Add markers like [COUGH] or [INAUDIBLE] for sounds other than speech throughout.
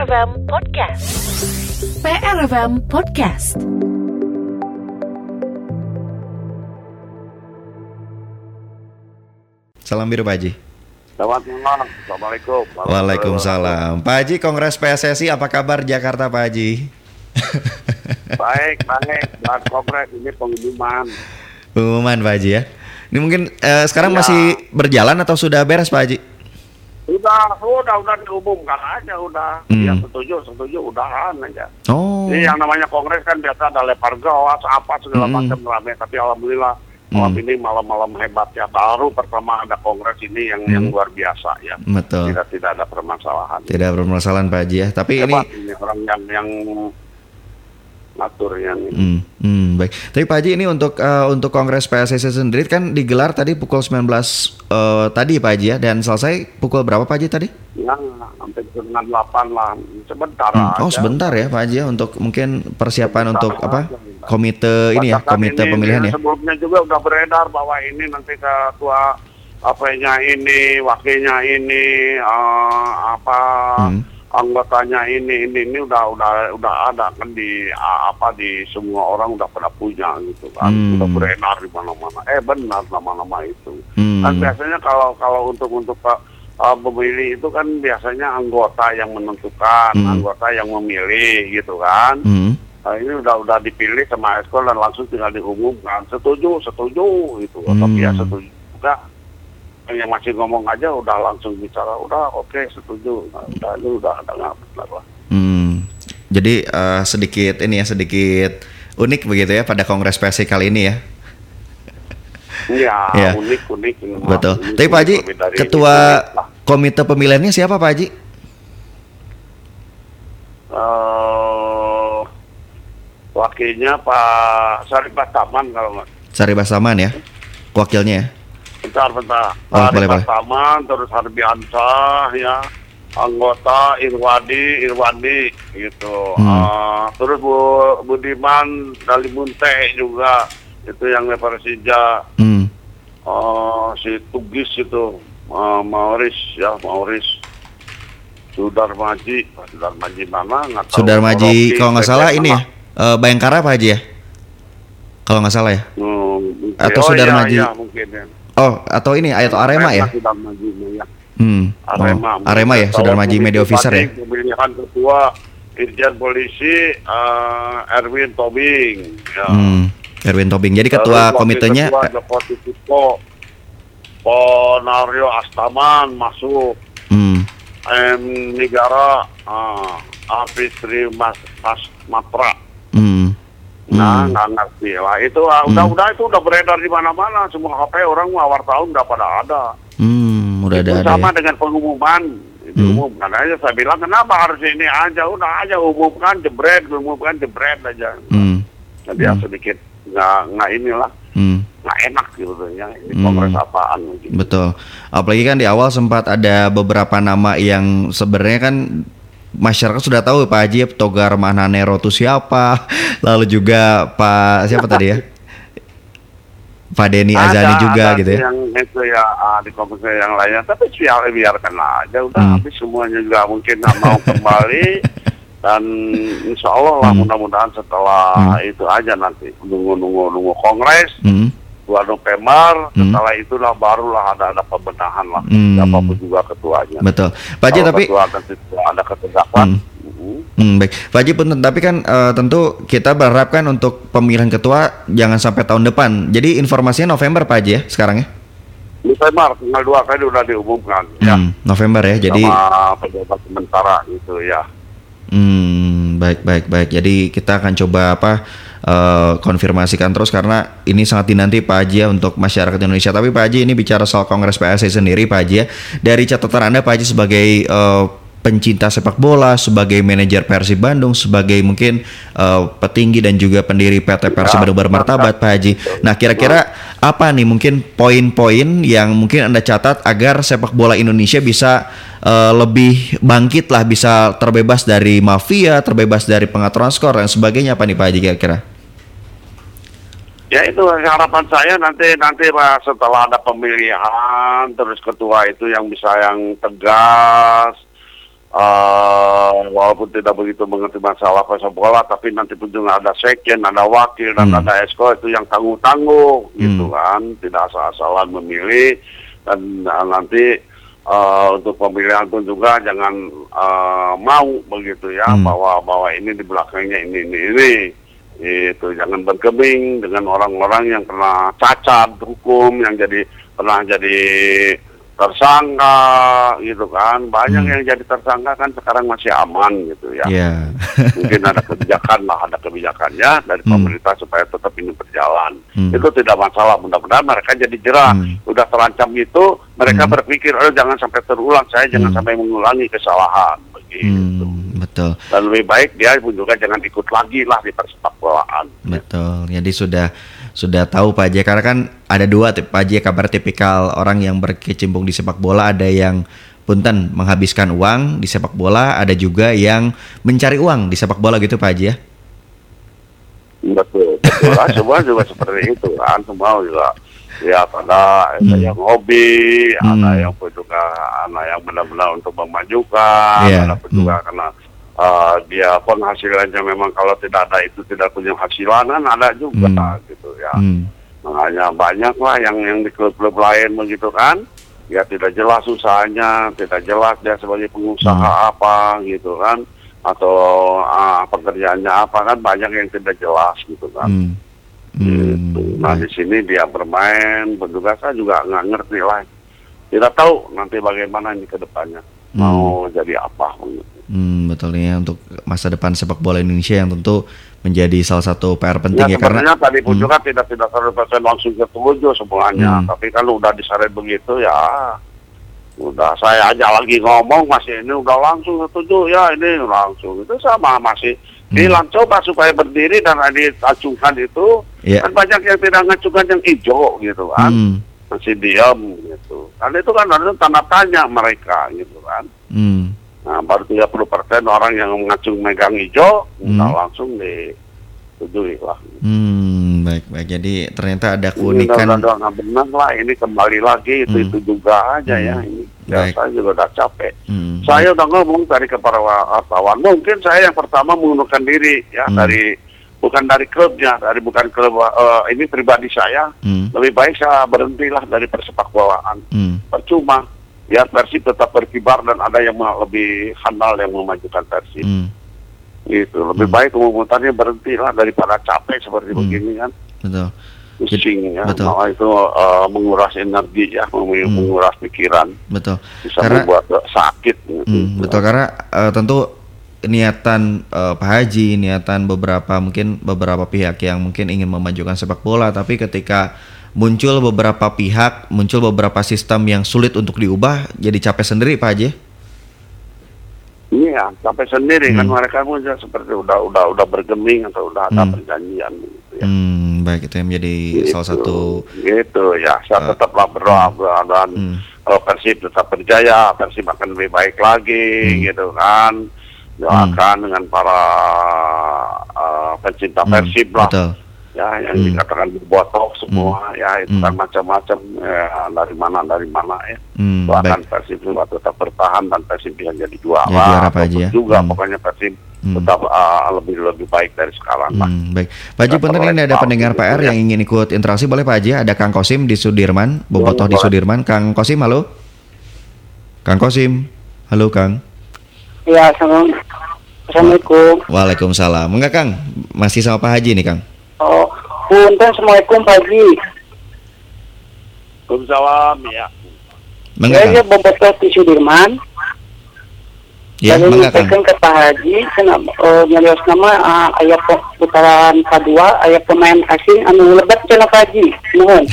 PRFM Podcast. PRFM Podcast. Salam biru Pak Haji. Selamat malam. Assalamualaikum. Waalaikumsalam. Pak Haji, Kongres PSSI apa kabar Jakarta Pak Haji? baik, baik. Buat Kongres ini pengumuman. Pengumuman Pak Haji ya. Ini mungkin eh, sekarang Ya. masih berjalan atau sudah beres Pak Haji? Sudah, sudah, udah diumumkan aja, udah. Hmm. Ya setuju, setuju, udahan aja. Oh. Ini yang namanya Kongres kan biasa ada lepar gawas, apa segala Hmm. macam rame. Tapi alhamdulillah malam ini malam-malam hebat ya. Baru pertama ada Kongres ini yang yang Hmm. luar biasa ya. Betul. Tidak tidak ada permasalahan. Tidak bermasalahan Pak Haji ya. Tapi ini Hebat ini orang yang yang ngaturnya nih. Hmm, hmm, baik. Tapi Pak Haji ini untuk eh, untuk Kongres PSSI sendiri kan digelar tadi pukul 19 eh, tadi Pak Haji ya dan selesai pukul berapa Pak Haji tadi? Ya, sampai setengah delapan lah. Sebentar Hmm, aja. Oh sebentar ya Pak Haji ya untuk mungkin persiapan Sebentar untuk apa aja, sebentar. komite ini ya komite ini, pemilihan ya. Sebelumnya juga udah beredar bahwa ini nanti ketua apanya ini, wakilnya ini, eh, apa Hmm. Anggotanya ini, ini, ini udah udah udah ada kan di apa di semua orang udah pada punya gitu kan, Hmm. udah beredar di mana-mana. Eh benar nama-nama itu. Hmm. Kan biasanya kalau kalau untuk untuk uh, pemilih itu kan biasanya anggota yang menentukan, Hmm. anggota yang memilih gitu kan. Hmm. Nah, ini udah udah dipilih sama ekskul dan langsung tinggal diumumkan setuju setuju gitu Hmm. tapi ya setuju juga yang masih ngomong aja udah langsung bicara udah oke setuju nah, udah ini udah ada nggak benar lah Hmm. Jadi eh, sedikit ini ya sedikit unik begitu ya pada Kongres PSSI kali ini ya. Iya Iya. unik unik ini. Betul. Unik, Tapi Pak Haji, ketua lah. komite pemilihannya siapa Pak Haji? Eh, wakilnya Pak Saripah Taman kalau nggak Sari Basaman ya, wakilnya ya. Bentar. Oh, Ada boleh, boleh. Taman, terus Harbiansah, ya. Anggota Irwadi, Irwandi, gitu. Hmm. Eh, terus Bu, Budiman Dalimunte juga, itu yang Persija. Hmm. Eh, si Tugis itu, eh, Mauris, ya, Mauris. Sudar Maji, Sudar Maji mana? Nggak tahu. Sudar Maji Rocky, kalau nggak salah ini ya, eh, Bayangkara Pak Haji ya. Kalau nggak salah ya. Hmm, Atau oh, Sudar iya, Maji. iya, mungkin ya. Oh, atau ini atau Arema ya? Sudar Maji, ya. Hmm. Arema. Oh, Arema ya, Kalau Sudar Maji komisi Media Officer ya. Pemilihan ketua Irjen Polisi eh, Erwin Tobing. Ya. Hmm. Erwin Tobing. Jadi Lalu ketua wakil komitenya Ketua Titiko, Ponario Astaman masuk. hmm. M Nigara, uh, Apitri Mas Mas Matra. Hmm. Nah, Hmm. nggak ngerti lah. Itu ah, udah udah itu udah beredar di mana-mana. Semua HP orang mau wartawan udah pada ada. Hmm, udah ada itu ada sama ya. dengan pengumuman diumumkan aja saya bilang kenapa harus ini aja udah aja umumkan jebret umumkan jebret aja Hmm. jadi ya sedikit nggak nggak inilah Hmm. nggak enak gitu ya ini Hmm. kongres apaan gitu. Betul. Apalagi kan di awal sempat ada beberapa nama yang sebenarnya kan masyarakat sudah tahu Pak Haji Togar Mananero itu siapa, [LAUGHS] lalu juga Pak siapa tadi ya? [LAUGHS] Pak Denny Azani Ada- juga ada gitu ya. yang itu ya ah, di komisi yang lainnya tapi biar biarkan aja udah Hmm. habis semuanya juga mungkin nggak mau kembali [LAUGHS] dan insya Allah lah Hmm. mudah-mudahan setelah Hmm. itu aja nanti nunggu nunggu nunggu kongres Hmm. 2 November, Hmm. setelah itulah barulah ada ada pembenahan lah, Hmm. siapa pun juga ketuanya. Betul. Pak Haji tapi ketua dan ketua ada ketegasan. Hmm. mhm. Hmm, baik. Pak Haji tapi kan eh, tentu kita berharapkan untuk pemilihan ketua jangan sampai tahun depan. Jadi informasinya November Pak Haji ya sekarang ya? November tanggal dua kali udah diumumkan ya Hmm, November ya. Jadi sama pejabat sementara gitu ya. Hmm, baik baik baik. Jadi kita akan coba apa eh, konfirmasikan terus karena ini sangat dinanti Pak Haji ya untuk masyarakat Indonesia. Tapi Pak Haji ini bicara soal Kongres PSSI sendiri Pak Haji ya. Dari catatan Anda Pak Haji sebagai eh, pencinta sepak bola, sebagai manajer Persib Bandung, sebagai mungkin eh, petinggi dan juga pendiri PT Persib Bandung Bermartabat Pak Haji. Nah, kira-kira apa nih mungkin poin-poin yang mungkin Anda catat agar sepak bola Indonesia bisa eh, lebih bangkit lah, bisa terbebas dari mafia, terbebas dari pengaturan skor dan sebagainya apa nih Pak Haji kira-kira? Ya itu harapan saya nanti nanti Pak setelah ada pemilihan terus ketua itu yang bisa yang tegas uh, walaupun tidak begitu mengerti masalah sepak bola, tapi nanti pun juga ada sekjen, ada wakil, dan Hmm. ada esko itu yang tangguh-tangguh, gitu Hmm. kan, tidak asal-asalan memilih dan uh, nanti uh, untuk pemilihan pun juga jangan uh, mau begitu ya Hmm. bahwa bahwa ini di belakangnya ini ini ini itu jangan bergeming dengan orang-orang yang kena cacat hukum yang jadi pernah jadi tersangka gitu kan banyak Hmm. yang jadi tersangka kan sekarang masih aman gitu ya Iya. mungkin ada kebijakan lah ada kebijakannya dari Hmm. pemerintah supaya tetap ini berjalan Hmm. itu tidak masalah mudah-mudahan mereka jadi jerah Hmm. udah terancam itu mereka Hmm. berpikir oh jangan sampai terulang saya jangan Hmm. sampai mengulangi kesalahan begitu Hmm, betul. dan lebih baik dia pun juga jangan ikut lagi lah di persepak bolaan Betul. Jadi sudah sudah tahu Pak Haji karena kan ada dua Pak Haji kabar tipikal orang yang berkecimpung di sepak bola ada yang punten menghabiskan uang di sepak bola, ada juga yang mencari uang di sepak bola gitu Pak Haji ya. betul [LAUGHS] semua juga seperti itu kan semua juga ya ada ada Hmm. yang hobi Hmm. ada yang pun juga ada yang benar-benar untuk memajukan Iya, ada pun juga karena uh, dia penghasilannya memang kalau tidak ada itu tidak punya hasilan kan ada juga Hmm. gitu ya Hmm. makanya banyak lah yang yang di klub-klub lain begitu kan ya tidak jelas usahanya tidak jelas dia sebagai pengusaha apa gitu kan atau ah, pekerjaannya apa kan banyak yang tidak jelas gitu kan Hmm. Gitu. Hmm. Nah di sini dia bermain, bertugas saya juga nggak ngerti lah. Tidak tahu nanti bagaimana ini ke depannya mau jadi apa. gitu. Hmm, betul ya untuk masa depan sepak bola Indonesia yang tentu menjadi salah satu PR penting Ya ya, karena sebenarnya tadi pun Hmm. juga tidak tidak 100% langsung setuju semuanya, Hmm. tapi kalau udah diseret begitu ya udah saya aja lagi ngomong masih ini udah langsung setuju ya ini langsung itu sama masih Hmm. bilang coba supaya berdiri dan diacungkan itu ya. kan banyak yang tidak ngacungkan yang hijau gitu kan. Hmm. masih diam gitu. Kan itu kan ada tanda tanya mereka gitu kan. Hmm. Nah, baru 30 persen orang yang mengacung megang hijau, Hmm. udah langsung disetujui lah. Hmm, baik baik. Jadi ternyata ada Ini keunikan. udah, udah nggak benar lah, ini kembali lagi itu Hmm. itu juga aja ya. Hmm. Ini ya, saya juga udah capek. Hmm, Saya udah ngomong dari kepada wartawan, mungkin saya yang pertama mengundurkan diri ya Hmm. dari bukan dari klubnya, dari bukan klub eh, ini pribadi saya. Hmm. Lebih baik saya berhentilah dari persepak bolaan. Hmm. percuma biar Persib tetap berkibar dan ada yang lebih handal yang memajukan Persib Hmm. gitu lebih Hmm. baik berhenti lah daripada capek seperti Hmm. begini kan Betul. pusing ya betul. Malah itu eh, menguras energi ya Hmm. menguras pikiran Betul. bisa Karena- membuat eh, sakit gitu. Hmm, betul karena eh, tentu niatan eh, Pak Haji, niatan beberapa mungkin beberapa pihak yang mungkin ingin memajukan sepak bola, tapi ketika muncul beberapa pihak, muncul beberapa sistem yang sulit untuk diubah, jadi capek sendiri Pak Haji. Iya, sampai sendiri kan Hmm. mereka pun juga seperti udah udah udah bergeming atau udah ada Hmm. perjanjian gitu ya. Hmm, baik itu yang menjadi Gitu. salah satu gitu ya saya Eh, tetaplah berdoa berdoa dan hmm, kalau Persib tetap berjaya Persib akan lebih baik lagi Hmm. gitu kan doakan dengan para uh, pencinta hmm, Persib lah Betul. Ya yang Hmm. dikatakan berbotok semua ya itu Hmm. kan macam-macam ya, dari mana dari mana ya Hmm, baik. Persib juga tetap bertahan dan Persib bisa jadi juara, Ya, juara, Haji, ataupun ya. juga Hmm. pokoknya Persib Hmm. tetap uh, lebih lebih baik dari sekarang lah Hmm, baik. Pak Haji, punten ini ada pendengar gitu PR ya. yang ingin ikut interaksi, boleh Pak Haji? Ada Kang Kosim di Sudirman, Bobotoh di. Sudirman. Kang Kosim, halo? Kang Kosim, halo Kang. Ya. Assalamualaikum. Waalaikumsalam. Enggak Kang, masih sama Pak Haji nih Kang. Oh, punten assalamualaikum pagi. Waalaikumsalam ya Enggak Saya bobotoh di Sudirman. Ya, Saya menyampaikan ke Pak Haji, kenapa uh, nyarios nama uh, ayah putaran kedua, ayah pemain asing anu lebat cenah Pak Haji. Nuhun.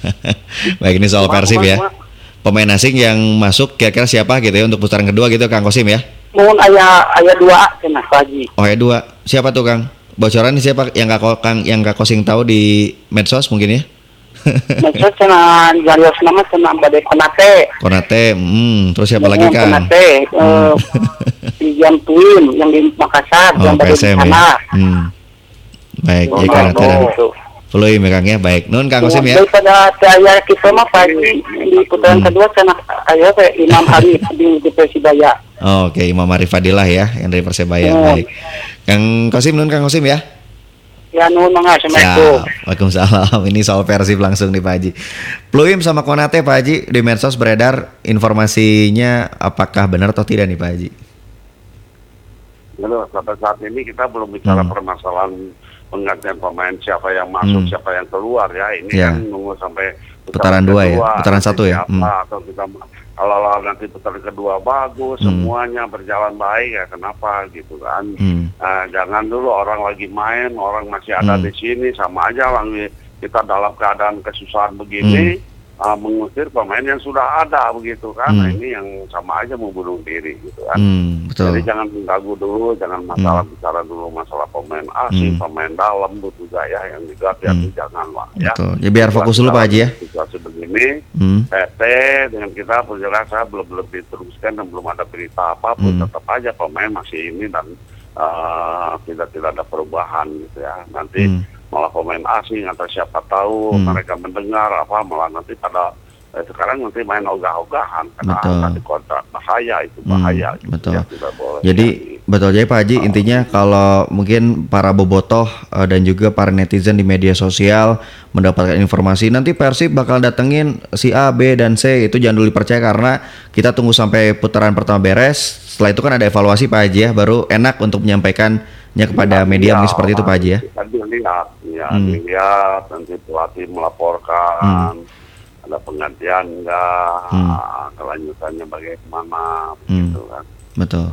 [LAUGHS] Baik, ini soal Persib ya. Pemain asing yang masuk kira-kira siapa gitu ya untuk putaran kedua gitu Kang Kosim ya? Nuhun ayah ayah dua cenah Pak Haji. Oh ya dua. Siapa tuh Kang? Bocoran nih siapa yang Kak Ko- Kang yang Kak Kosing tahu di medsos mungkin ya? Maksud cenah nyarios nama cenah badai penate. Konate, hmm, terus siapa lagi? Penate, uh, di Jam Twin yang di Makassar, Oh, yang di PSM sana. ya. Hmm. Baik, ya Konate Gitu. Peluim ya Kang ya. Baik. Nun Kang Kosim ya. Daripada saya kita mah pagi di putaran Hmm. kedua sana ayo saya Imam [LAUGHS] Arif di, di Persibaya. Oh, Oke, Imam Arif Fadilah ya yang dari Persebaya. Hmm. Baik. Kang Kosim nun Kang Kosim ya. Ya nuhun mangga Assalamualaikum. Waalaikumsalam. Ini soal Persib langsung nih Pak Haji. Pluim sama Konate Pak Haji di medsos beredar informasinya apakah benar atau tidak nih Pak Haji? Lalu sampai saat ini kita belum bicara Hmm. permasalahan penggantian pemain siapa yang masuk, Hmm. siapa yang keluar ya. Ini Ya. kan nunggu sampai Putaran dua ya? Putaran satu ya? Hmm. Atau kita kalau nanti putaran kedua bagus, Hmm. semuanya berjalan baik ya kenapa gitu kan? Hmm. Nah, jangan dulu orang lagi main, orang masih ada Hmm. di sini sama aja lagi kita dalam keadaan kesusahan begini uh, mengusir pemain yang sudah ada begitu kan. Nah, Hmm. ini yang sama aja membunuh diri gitu kan. Hmm, betul. Jadi jangan mengganggu dulu, jangan masalah bicara dulu masalah pemain asing, Hmm. pemain dalam itu juga ya yang juga hati-hati Hmm. jangan lah ya. Betul. Ya biar fokus dulu Pak Haji ya. Situasi begini, Hmm. PT dengan kita penjelasan belum belum diteruskan dan belum ada berita apa pun, Hmm. tetap aja pemain masih ini dan uh, tidak tidak ada perubahan gitu ya. Nanti Hmm. Malah pemain asing atau siapa tahu Hmm. mereka mendengar apa malah nanti pada eh, sekarang nanti main ogah-ogahan karena Betul. ada di kontrak bahaya itu Hmm, bahaya gitu betul. ya, tidak boleh Jadi betul jadi Pak Haji intinya kalau mungkin para bobotoh eh, dan juga para netizen di media sosial mendapatkan informasi nanti Persib bakal datengin si A, B dan C itu jangan dulu dipercaya karena kita tunggu sampai putaran pertama beres. Setelah itu kan ada evaluasi Pak Haji ya baru enak untuk menyampaikannya kepada Iya, media iya, mungkin seperti itu Pak Haji ya. Nanti lihat, ya Hmm. dilihat nanti pelatih melaporkan ada penggantian enggak, Hmm. kelanjutannya bagaimana, Hmm. gitu kan. Betul.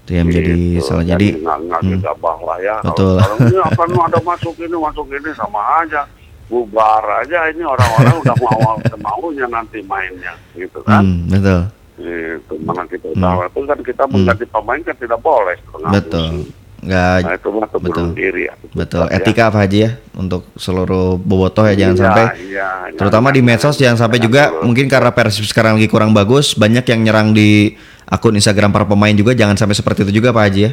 Itu yang menjadi Gitu. salah. Jadi nggak hmm. gegabah lah ya. Betul. Kalau ini [LAUGHS] akan ada masuk ini masuk ini sama aja. Bubar aja ini orang-orang udah mau maunya nanti mainnya gitu kan. hmm, betul. Itu mana kita Hmm. tahu itu kan kita mengganti pemain kan tidak boleh. Betul. musim. Nggak Nah itu mah Betul. diri. ya. betul. Ya. Etika Pak Haji ya untuk seluruh bobotoh ya jangan Iya, sampai iya, terutama jangan- di medsos jangan sampai jangan juga dulu. mungkin karena Persib sekarang lagi kurang bagus banyak yang nyerang di akun Instagram para pemain juga jangan sampai seperti itu juga Pak Haji ya.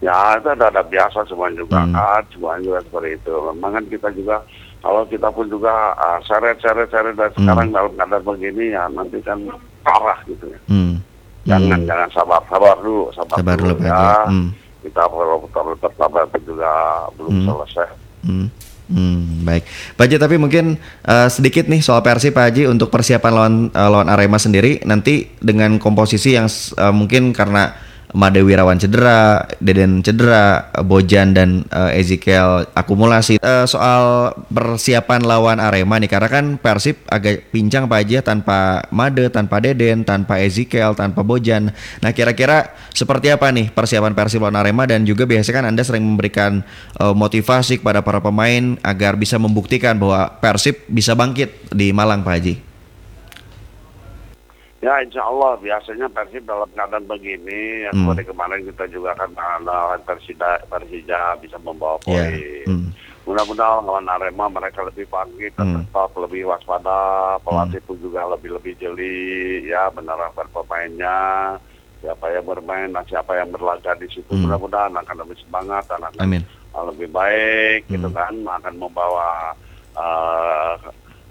Ya itu ada, ada biasa semua juga Hmm. kan, semua juga seperti itu. Memang kan kita juga kalau kita pun juga ah, seret-seret-seret dan Hmm. sekarang dalam keadaan begini ya nanti kan parah gitu ya. Hmm. Jangan Hmm. jangan sabar sabar dulu sabar, Sabar dulu ya. Hmm. Kita perlu perlu tersabar itu juga belum Hmm. selesai. Hmm. Hmm, baik. Pak Haji tapi mungkin eh, sedikit nih soal Persib Pak Haji untuk persiapan lawan eh, lawan Arema sendiri nanti dengan komposisi yang eh, mungkin karena Made Wirawan cedera, Deden cedera, Bojan dan eh, Ezekiel akumulasi. Eh, soal persiapan lawan Arema nih karena kan Persib agak pincang Pak Haji ya, tanpa Made, tanpa Deden, tanpa Ezekiel, tanpa Bojan. Nah, kira-kira seperti apa nih persiapan Persib lawan Arema dan juga biasanya kan Anda sering memberikan eh, motivasi kepada para pemain agar bisa membuktikan bahwa Persib bisa bangkit di Malang Pak Haji. Ya insya Allah biasanya Persib dalam keadaan begini ya Hmm. seperti kemarin kita juga kan lawan Persida Persija bisa membawa poin. Ya. Hmm. Mudah-mudahan lawan Arema mereka lebih bangkit Hmm. tetap lebih waspada, pelatih pun juga lebih lebih jeli ya menerapkan pemainnya siapa yang bermain dan siapa yang berlaga di situ Hmm. mudah-mudahan akan lebih semangat dan akan Amin. lebih baik gitu Hmm. kan akan membawa uh,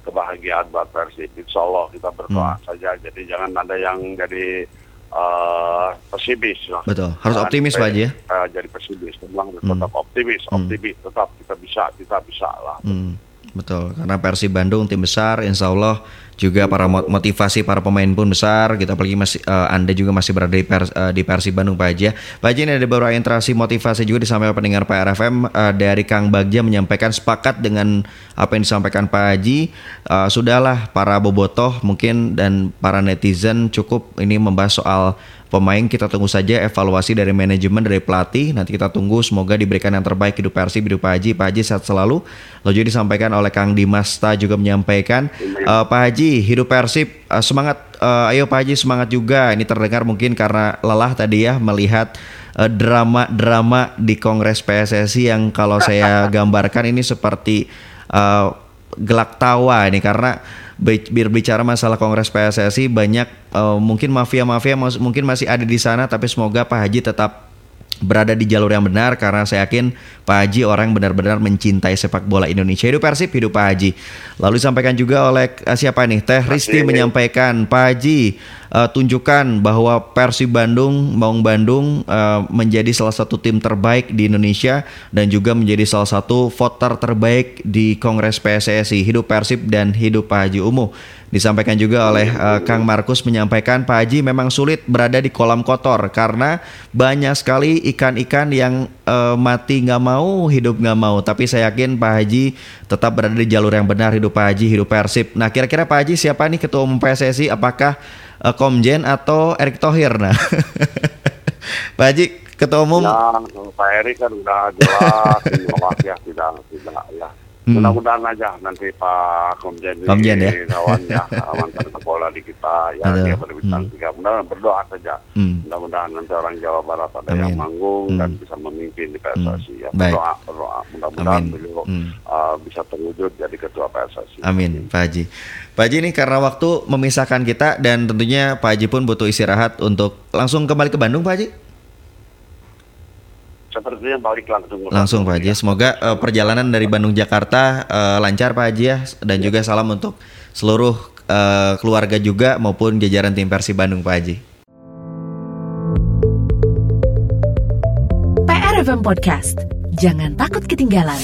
kebahagiaan buat Persib. Insya Allah kita berdoa Hmm. saja. Jadi jangan ada yang jadi uh, pesimis lah. Betul. Harus Jangan optimis Pak ya. uh, jadi pesimis. Memang Hmm. tetap optimis, Hmm. optimis tetap kita bisa, kita bisa lah. Hmm, betul. Karena Persib Bandung tim besar, Insya Allah juga para mo- motivasi para pemain pun besar. Kita apalagi masih eh, Anda juga masih berada di, Pers- eh, di Persib Bandung Pak Haji. ya. Pak Haji ini ada beberapa interaksi motivasi juga disampaikan pendengar Pak RFM eh, dari Kang Bagja menyampaikan sepakat dengan apa yang disampaikan Pak Haji. Eh, sudahlah para bobotoh mungkin dan para netizen cukup ini membahas soal pemain kita tunggu saja evaluasi dari manajemen dari pelatih nanti kita tunggu semoga diberikan yang terbaik hidup Persib hidup Pak Haji Pak Haji sehat selalu lalu juga disampaikan oleh Kang Dimas Ta juga menyampaikan "Eh, Pak Haji hidup Persib eh, semangat eh, ayo Pak Haji semangat juga. Ini terdengar mungkin karena lelah tadi ya melihat eh, drama-drama di Kongres PSSI yang kalau saya [LAUGHS] gambarkan ini seperti eh, gelak tawa ini. Karena be- berbicara masalah Kongres PSSI banyak eh, mungkin mafia-mafia mungkin masih ada di sana tapi semoga Pak Haji tetap berada di jalur yang benar karena saya yakin Pak Haji orang benar-benar mencintai sepak bola Indonesia. Hidup Persib, hidup Pak Haji. Lalu disampaikan juga oleh uh, siapa nih? Teh Risti menyampaikan, Pak Haji uh, tunjukkan bahwa Persib Bandung, Maung Bandung uh, menjadi salah satu tim terbaik di Indonesia dan juga menjadi salah satu voter terbaik di Kongres PSSI. Hidup Persib dan hidup Pak Haji Umuh. Disampaikan juga oleh uh, Kang Markus menyampaikan Pak Haji memang sulit berada di kolam kotor karena banyak sekali ikan-ikan yang uh, mati nggak mau, hidup nggak mau. Tapi saya yakin Pak Haji tetap berada di jalur yang benar hidup Pak Haji, hidup Persib. Nah kira-kira Pak Haji siapa nih ketua umum PSSI? Apakah uh, Komjen atau Erick Thohir? Nah, [LAUGHS] Pak Haji ketua umum. Ya, Pak Erick kan udah jelas, [LAUGHS] ya tidak tidak ya. Mudah-mudahan aja nanti Pak Komjen, Komjen ya. kawannya mantan [LAUGHS] kepala di kita ya Aduh. dia berbintang hmm. tiga. Mudah-mudahan berdoa saja. Hmm. Mudah-mudahan nanti orang Jawa Barat ada Amin. yang manggung hmm. dan bisa memimpin di PSSI. Hmm. Ya, berdoa, berdoa. Mudah-mudahan beliau hmm. uh, bisa terwujud jadi ketua PSSI. Amin, Pak Haji. Pak Haji ini karena waktu memisahkan kita dan tentunya Pak Haji pun butuh istirahat untuk langsung kembali ke Bandung, Pak Haji sepertinya balik langsung. Langsung Pak Haji. Semoga uh, perjalanan dari Bandung Jakarta uh, lancar Pak Haji ya dan ya. juga salam untuk seluruh uh, keluarga juga maupun jajaran tim Persib Bandung Pak Haji. PRFM Podcast. Jangan takut ketinggalan.